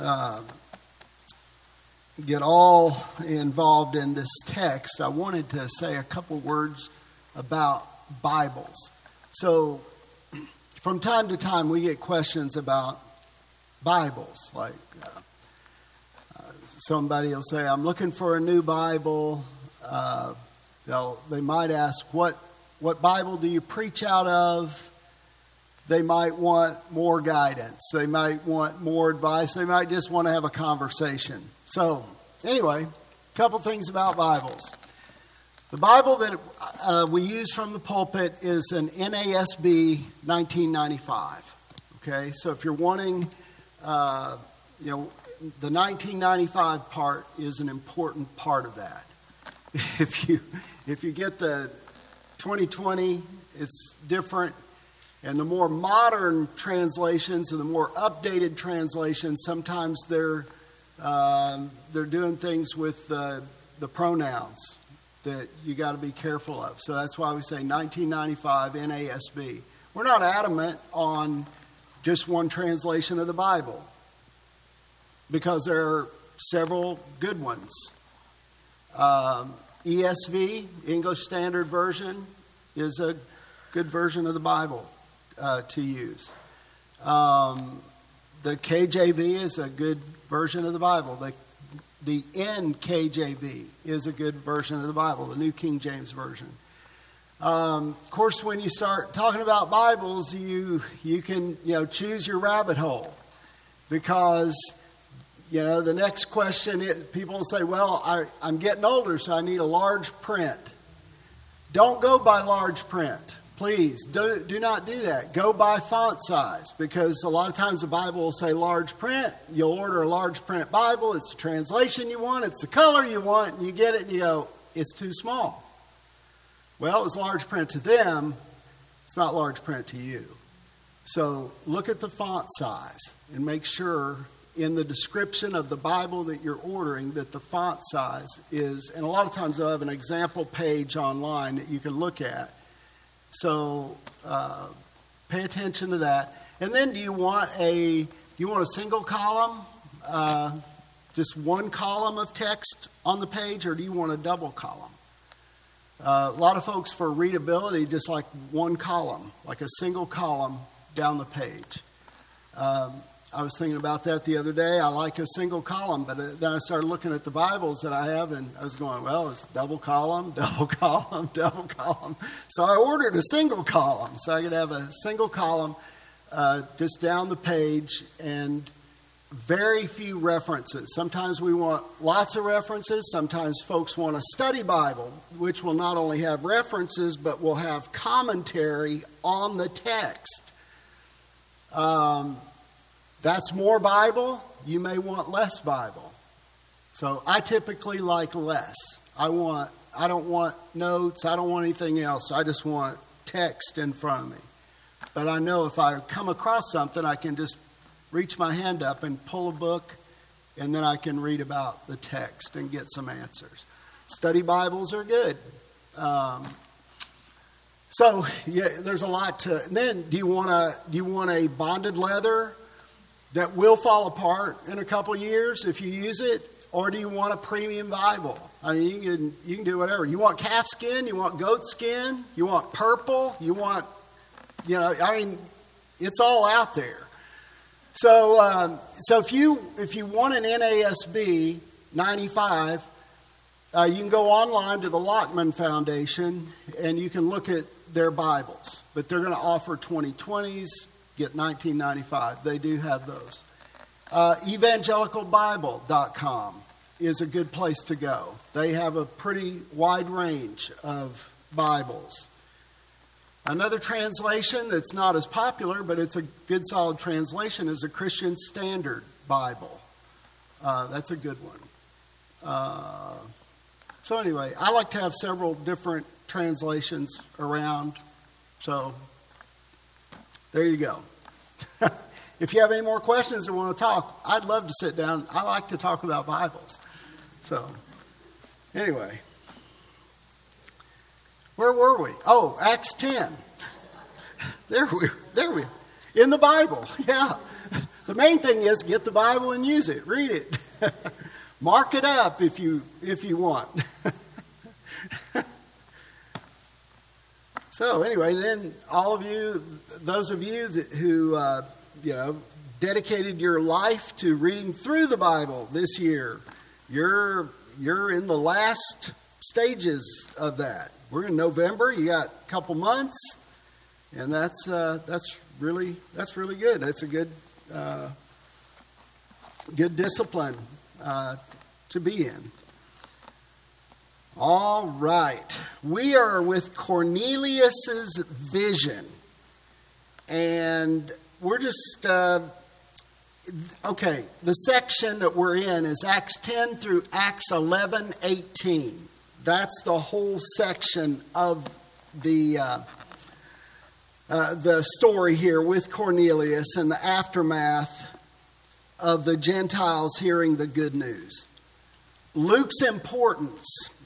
uh, get all involved in this text, I wanted to say a couple words about Bibles. So, from time to time, we get questions about Bibles. Like uh, somebody will say, "I'm looking for a new Bible." Uh, they'll, they might ask, "What what Bible do you preach out of?" They might want more guidance. They might want more advice. They might just want to have a conversation. So, anyway, a couple things about Bibles. The Bible that uh, we use from the pulpit is an NASB 1995. Okay, so if you're wanting, uh, you know, the 1995 part is an important part of that. If you if you get the 2020, it's different. And the more modern translations and the more updated translations, sometimes they're um, they're doing things with the, the pronouns that you got to be careful of. So that's why we say 1995 NASB. We're not adamant on just one translation of the Bible because there are several good ones. Um, ESV, English Standard Version, is a good version of the Bible uh, to use. Um, the KJV is a good version of the Bible. The, the NKJV is a good version of the Bible, the New King James Version. Um, of course, when you start talking about Bibles, you you can you know choose your rabbit hole because you know the next question is, people will say, "Well, I, I'm getting older, so I need a large print." Don't go by large print. Please do, do not do that. Go by font size because a lot of times the Bible will say large print. You'll order a large print Bible. It's the translation you want, it's the color you want, and you get it and you go, it's too small. Well, it's large print to them, it's not large print to you. So look at the font size and make sure in the description of the Bible that you're ordering that the font size is, and a lot of times they'll have an example page online that you can look at so uh, pay attention to that. And then, do you want a you want a single column, uh, just one column of text on the page, or do you want a double column? Uh, a lot of folks for readability just like one column, like a single column down the page. Um, I was thinking about that the other day. I like a single column, but uh, then I started looking at the Bibles that I have, and I was going, well, it's double column, double column, double column. So I ordered a single column so I could have a single column uh, just down the page and very few references. Sometimes we want lots of references. Sometimes folks want a study Bible, which will not only have references, but will have commentary on the text. Um, that's more Bible. You may want less Bible. So I typically like less. I want I don't want notes, I don't want anything else. I just want text in front of me. But I know if I come across something, I can just reach my hand up and pull a book, and then I can read about the text and get some answers. Study Bibles are good. Um, so yeah, there's a lot to. then, do you want a do you want a bonded leather that will fall apart in a couple years if you use it, or do you want a premium Bible? I mean, you can you can do whatever. You want calf skin, you want goat skin, you want purple, you want, you know, I mean, it's all out there. So, um, so if you if you want an NASB 95, uh, you can go online to the Lockman Foundation and you can look at their Bibles. But they're going to offer 2020s, get 1995. They do have those. Uh, evangelicalbible.com is a good place to go. They have a pretty wide range of Bibles. Another translation that's not as popular, but it's a good solid translation, is a Christian Standard Bible. Uh, that's a good one. Uh, so, anyway, I like to have several different translations around. So, there you go. if you have any more questions or want to talk, I'd love to sit down. I like to talk about Bibles. So, anyway, where were we? Oh, Acts 10. There we, there we, in the Bible. Yeah, the main thing is get the Bible and use it. Read it. Mark it up if you if you want. So anyway, then all of you, those of you that, who uh, you know dedicated your life to reading through the Bible this year, you're you're in the last stages of that. We're in November. You got a couple months, and that's uh, that's really that's really good. That's a good uh, good discipline uh, to be in. All right, we are with Cornelius's vision, and we're just uh, okay. The section that we're in is Acts ten through Acts eleven eighteen. That's the whole section of the uh, uh, the story here with Cornelius and the aftermath of the Gentiles hearing the good news. Luke's importance,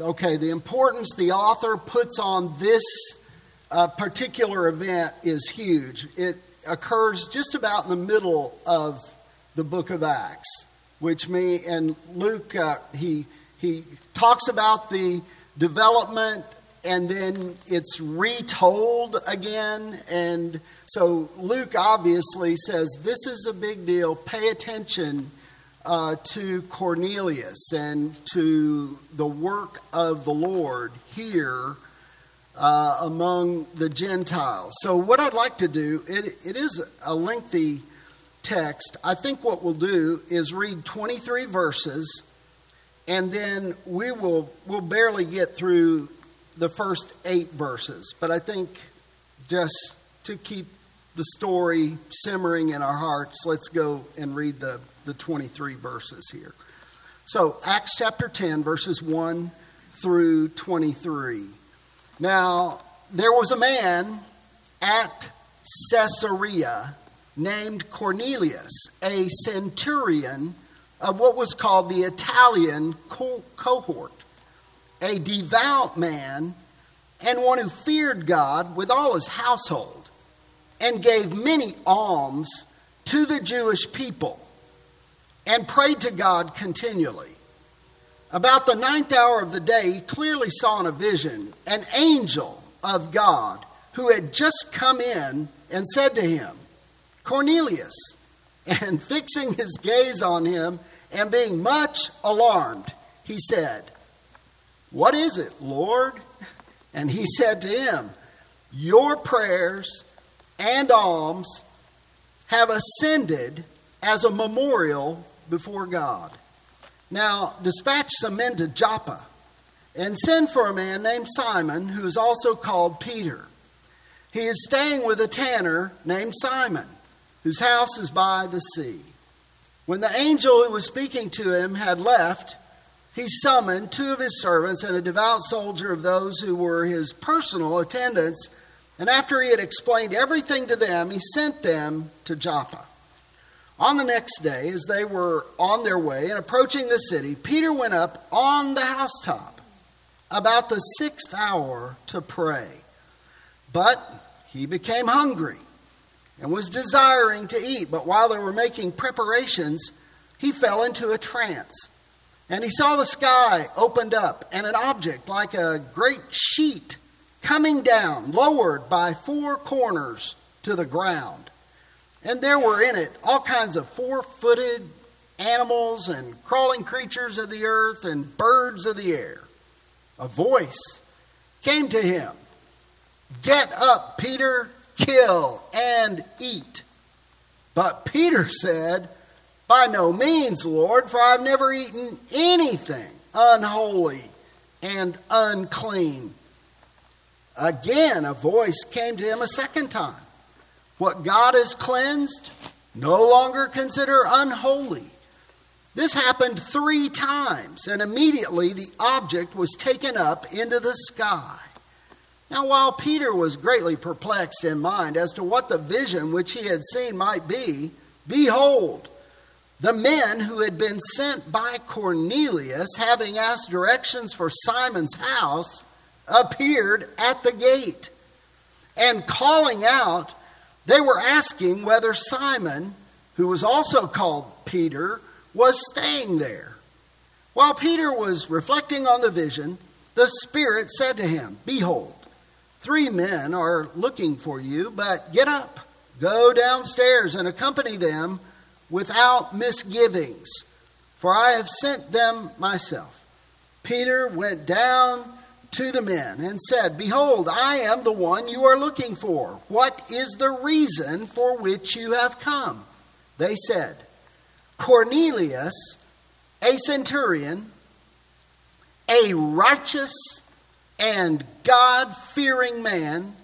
okay, the importance the author puts on this uh, particular event is huge. It occurs just about in the middle of the book of Acts, which me and Luke, uh, he, he talks about the development and then it's retold again. And so Luke obviously says, This is a big deal. Pay attention uh, to Cornelius and to the work of the Lord here. Uh, among the Gentiles. So, what I'd like to do, it, it is a lengthy text. I think what we'll do is read 23 verses, and then we will we'll barely get through the first eight verses, but I think just to keep the story simmering in our hearts, let's go and read the, the 23 verses here. So, Acts chapter 10, verses 1 through 23. Now, there was a man at Caesarea named Cornelius, a centurion of what was called the Italian co- cohort a devout man and one who feared God with all his household and gave many alms to the Jewish people and prayed to God continually. About the ninth hour of the day, he clearly saw in a vision an angel of God who had just come in and said to him, Cornelius. And fixing his gaze on him and being much alarmed, he said, what is it, Lord? And he said to him, Your prayers and alms have ascended as a memorial before God. Now, dispatch some men to Joppa and send for a man named Simon, who is also called Peter. He is staying with a tanner named Simon, whose house is by the sea. When the angel who was speaking to him had left, he summoned two of his servants and a devout soldier of those who were his personal attendants. And after he had explained everything to them, he sent them to Joppa. On the next day, as they were on their way and approaching the city, Peter went up on the housetop about the sixth hour to pray. But he became hungry and was desiring to eat. But while they were making preparations, he fell into a trance and he saw the sky opened up, and an object like a great sheet coming down, lowered by four corners to the ground. And there were in it all kinds of four footed animals and crawling creatures of the earth and birds of the air. A voice came to him Get up, Peter, kill and eat. But Peter said, by no means, Lord, for I've never eaten anything unholy and unclean. Again, a voice came to him a second time. What God has cleansed, no longer consider unholy. This happened three times, and immediately the object was taken up into the sky. Now, while Peter was greatly perplexed in mind as to what the vision which he had seen might be, behold, the men who had been sent by Cornelius, having asked directions for Simon's house, appeared at the gate. And calling out, they were asking whether Simon who was also called Peter, was staying there. While Peter was reflecting on the vision, the Spirit said to him, Behold, three men are looking for you, but get up, go downstairs, and accompany them without misgivings, for I have sent them myself. Peter went down to the men and said, Behold, I am the one you are looking for. What is the reason for which you have come? They said, Cornelius, a centurion, a righteous and God fearing man,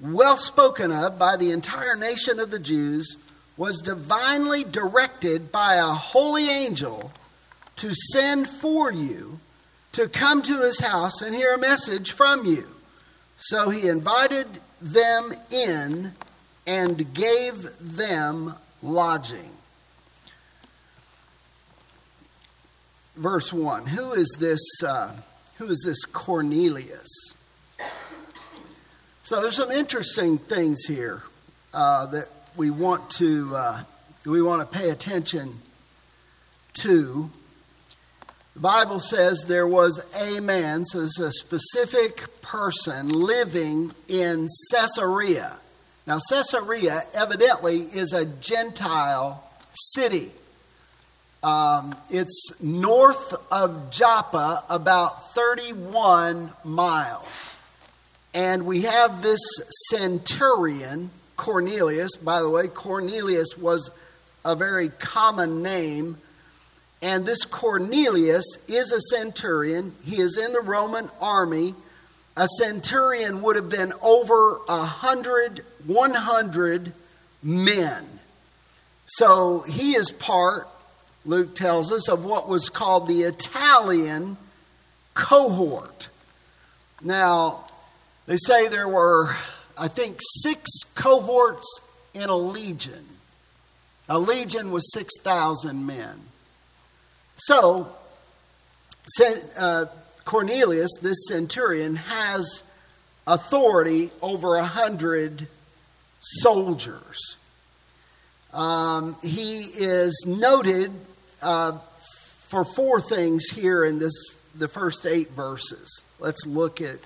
well spoken of by the entire nation of the Jews, was divinely directed by a holy angel to send for you to come to his house and hear a message from you. So he invited them in and gave them lodging. Verse 1 Who is this, uh, who is this Cornelius? So there's some interesting things here uh, that we want to uh, we want to pay attention to. The Bible says there was a man, so it's a specific person living in Caesarea. Now, Caesarea evidently is a Gentile city. Um, it's north of Joppa, about 31 miles. And we have this centurion, Cornelius. By the way, Cornelius was a very common name. And this Cornelius is a centurion. He is in the Roman army a centurion would have been over a hundred, one hundred men. So he is part, Luke tells us, of what was called the Italian cohort. Now, they say there were, I think, six cohorts in a legion. A legion was 6,000 men. So, uh, Cornelius, this centurion, has authority over a hundred soldiers. Um, he is noted uh, for four things here in this the first eight verses. Let's look at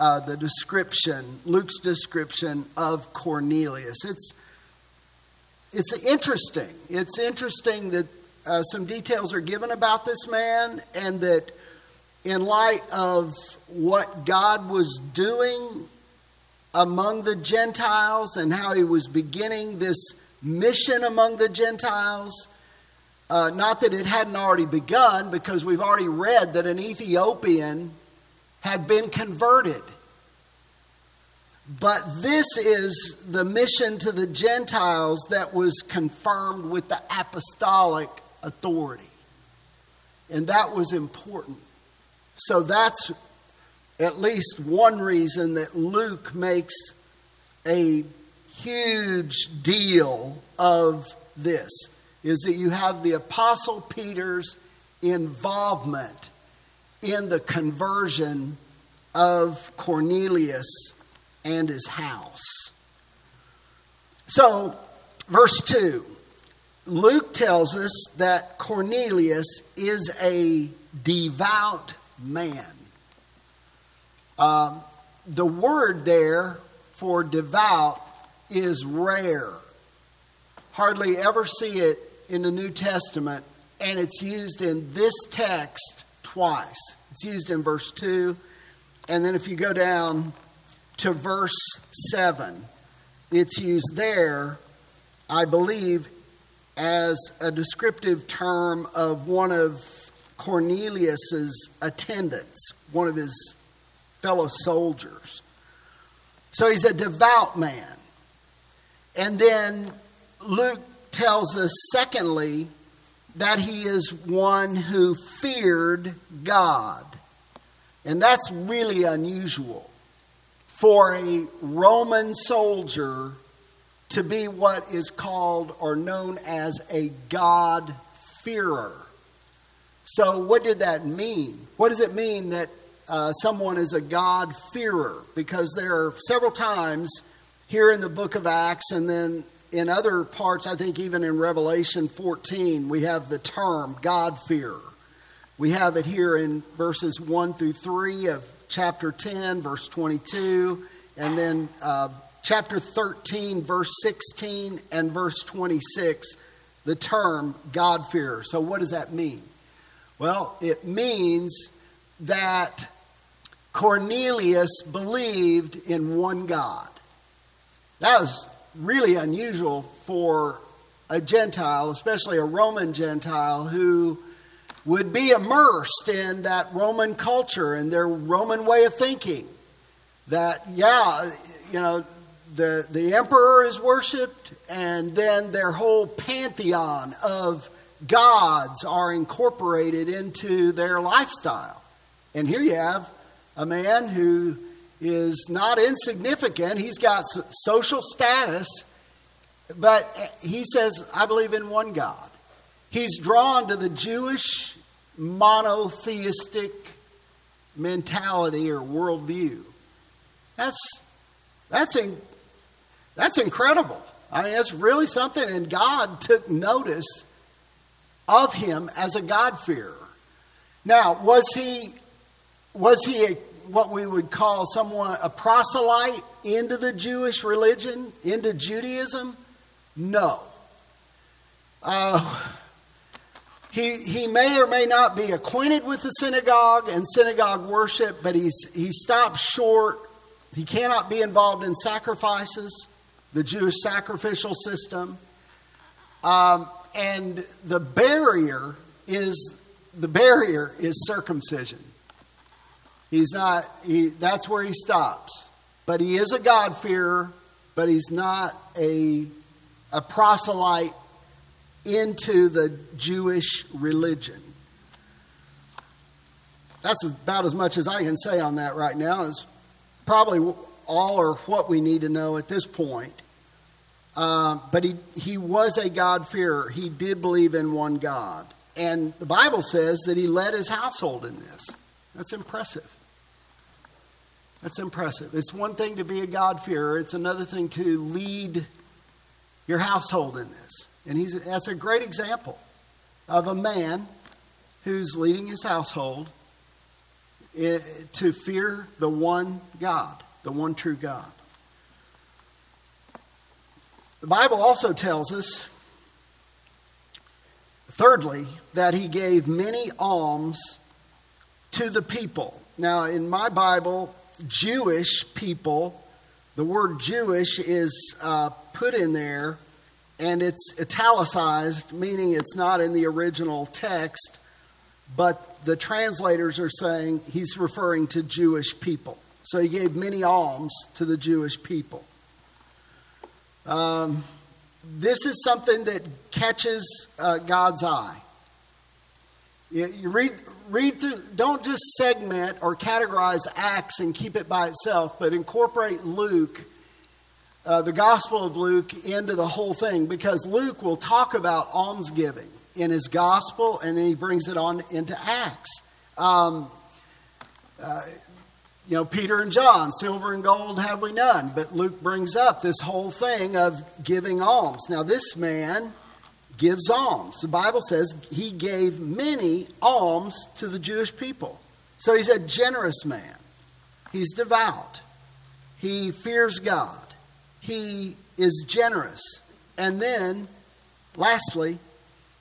uh, the description, Luke's description of Cornelius. It's it's interesting. It's interesting that uh, some details are given about this man, and that in light of what God was doing among the Gentiles and how he was beginning this mission among the Gentiles. Uh, not that it hadn't already begun, because we've already read that an Ethiopian had been converted. But this is the mission to the Gentiles that was confirmed with the apostolic authority. And that was important. So that's at least one reason that Luke makes a huge deal of this is that you have the apostle Peter's involvement in the conversion of Cornelius and his house. So, verse 2 Luke tells us that Cornelius is a devout man. Um, the word there for devout is rare. Hardly ever see it in the New Testament, and it's used in this text twice. It's used in verse 2, and then if you go down to verse 7, it's used there, I believe, as a descriptive term of one of Cornelius's attendants, one of his fellow soldiers. So he's a devout man. And then Luke tells us, secondly, that he is one who feared God. And that's really unusual for a Roman soldier to be what is called or known as a God-fearer. So, what did that mean? What does it mean that uh, someone is a God-fearer? Because there are several times here in the book of Acts and then in other parts, I think even in Revelation 14, we have the term God fear. We have it here in verses 1 through 3 of chapter 10, verse 22, and then uh, chapter 13, verse 16, and verse 26, the term God-fearer. So, what does that mean? Well, it means that Cornelius believed in one God. That was really unusual for a Gentile, especially a Roman Gentile, who would be immersed in that Roman culture and their Roman way of thinking. That, yeah, you know, the, the emperor is worshiped, and then their whole pantheon of gods are incorporated into their lifestyle. And here you have a man who is not insignificant. He's got social status, but he says, I believe in one God. He's drawn to the Jewish monotheistic mentality or worldview. That's, that's, in, that's incredible. I mean, that's really something. And God took notice of him as a God-fearer. Now, was he, was he a, what we would call someone a proselyte into the Jewish religion, into Judaism? No. Uh, he, he may or may not be acquainted with the synagogue and synagogue worship, but he's, he stops short. He cannot be involved in sacrifices, the Jewish sacrificial system. Um, and the barrier is the barrier is circumcision. He's not he that's where he stops. But he is a God-fearer, but he's not a a proselyte into the Jewish religion. That's about as much as I can say on that right now. It's probably all or what we need to know at this point. Uh, but he, he was a God-fearer. He did believe in one God. And the Bible says that he led his household in this. That's impressive. That's impressive. It's one thing to be a God-fearer, it's another thing to lead your household in this. And he's, that's a great example of a man who's leading his household eh, to fear the one God, the one true God. The Bible also tells us, thirdly, that he gave many alms to the people. Now, in my Bible, Jewish people, the word Jewish is uh, put in there and it's italicized, meaning it's not in the original text, but the translators are saying he's referring to Jewish people. So he gave many alms to the Jewish people. Um, this is something that catches uh, God's eye. You, you, read, read through, don't just segment or categorize Acts and keep it by itself, but incorporate Luke, uh, the Gospel of Luke, into the whole thing because Luke will talk about almsgiving in his Gospel and then he brings it on into Acts. Um, uh, you know, Peter and John, silver and gold have we none. But Luke brings up this whole thing of giving alms. Now, this man gives alms. The Bible says he gave many alms to the Jewish people. So he's a generous man. He's devout. He fears God. He is generous. And then, lastly,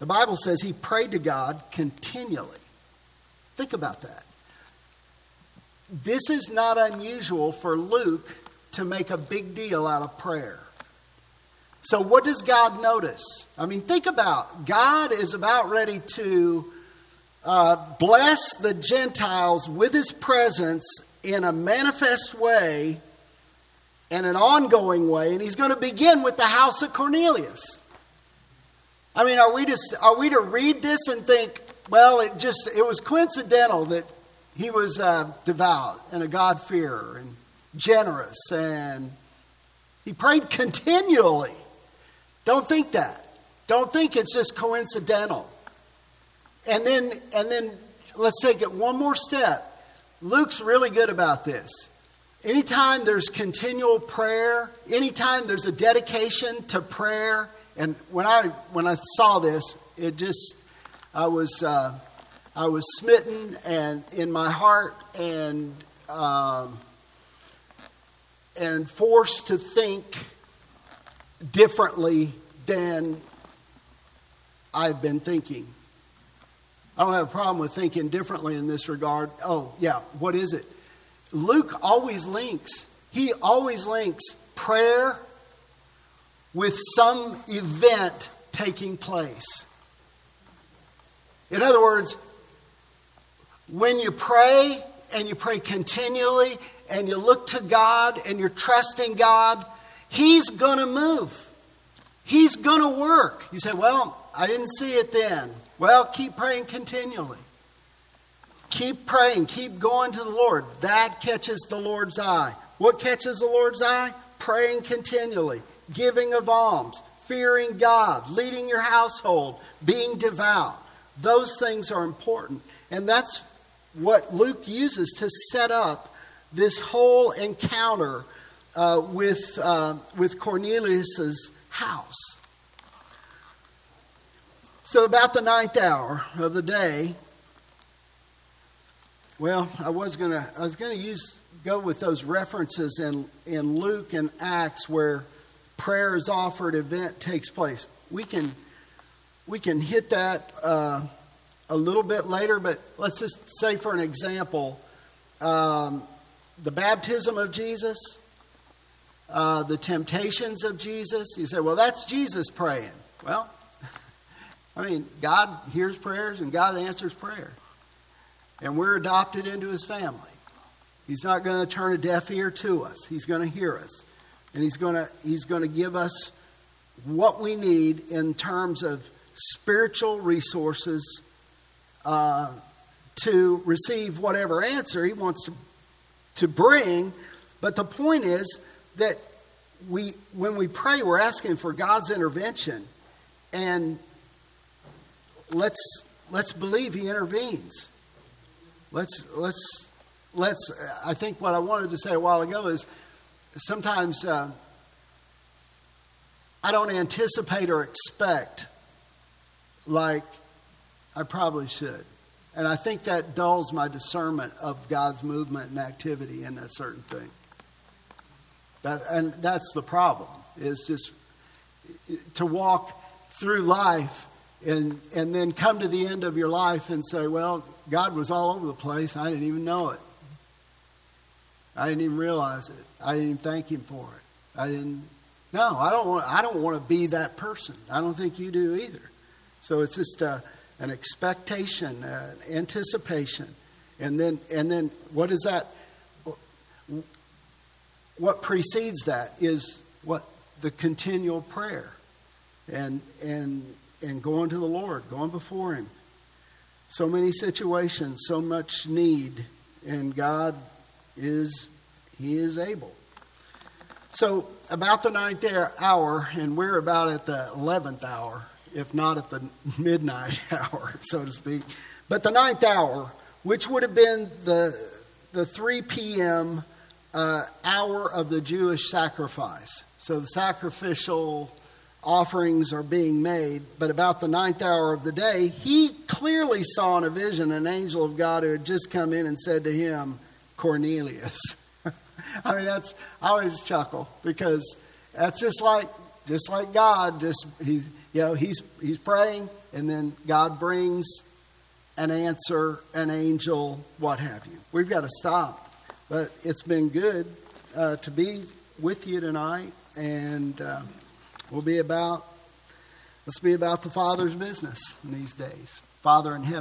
the Bible says he prayed to God continually. Think about that this is not unusual for Luke to make a big deal out of prayer. So, what does God notice? I mean, think about God is about ready to uh, bless the Gentiles with his presence in a manifest way and an ongoing way, and he's going to begin with the house of Cornelius. I mean, are we to, are we to read this and think, well, it just it was coincidental that he was uh, devout and a God-fearer and generous, and he prayed continually. Don't think that. Don't think it's just coincidental. And then, and then let's take it one more step. Luke's really good about this. anytime there's continual prayer, anytime there's a dedication to prayer, and when I when I saw this, it just I was uh, I was smitten and in my heart and um, and forced to think differently than I've been thinking. I don't have a problem with thinking differently in this regard. Oh, yeah, what is it? Luke always links, he always links prayer with some event taking place. In other words, when you pray and you pray continually and you look to God and you're trusting God, He's going to move. He's going to work. You say, Well, I didn't see it then. Well, keep praying continually. Keep praying. Keep going to the Lord. That catches the Lord's eye. What catches the Lord's eye? Praying continually, giving of alms, fearing God, leading your household, being devout. Those things are important. And that's what Luke uses to set up this whole encounter uh, with, uh, with Cornelius's house. So, about the ninth hour of the day, well, I was gonna I was gonna use go with those references in in Luke and Acts where prayer is offered, event takes place. We can we can hit that uh, a little bit later, but let's just say for an example, um, the baptism of Jesus, uh, the temptations of Jesus. You say, well, that's Jesus praying. Well, I mean, God hears prayers and God answers prayer. And we're adopted into his family. He's not going to turn a deaf ear to us. He's going to hear us. And he's going to, he's going to give us what we need in terms of spiritual resources uh, to receive whatever answer he wants to, to bring. But the point is that we, when we pray, we're asking for God's intervention. And let's let's believe he intervenes. Let's let's let's. I think what I wanted to say a while ago is sometimes uh, I don't anticipate or expect like I probably should, and I think that dulls my discernment of God's movement and activity in that certain thing. That and that's the problem is just to walk through life and, and then come to the end of your life and say, well, God was all over the place. I didn't even know it. I didn't even realize it. I didn't even thank Him for it. I didn't. No, I don't want. I don't want to be that person. I don't think you do either. So it's just uh, an expectation, uh, anticipation, and then and then what is that? What precedes that is what the continual prayer, and and and going to the Lord, going before Him. So many situations, so much need, and God is, He is able. So, about the ninth hour, and we're about at the 11th hour, if not at the midnight hour, so to speak. But the ninth hour, which would have been the, the 3 p.m. Uh, hour of the Jewish sacrifice. So, the sacrificial offerings are being made, but about the ninth hour of the day, he clearly saw in a vision an angel of God who had just come in and said to him, Cornelius. I mean, that's I always chuckle because that's just like just like God. Just he's you know he's he's praying, and then God brings an answer, an angel, what have you. We've got to stop, but it's been good uh, to be with you tonight, and. Uh, will be about let's be about the Father's business in these days. Father in heaven.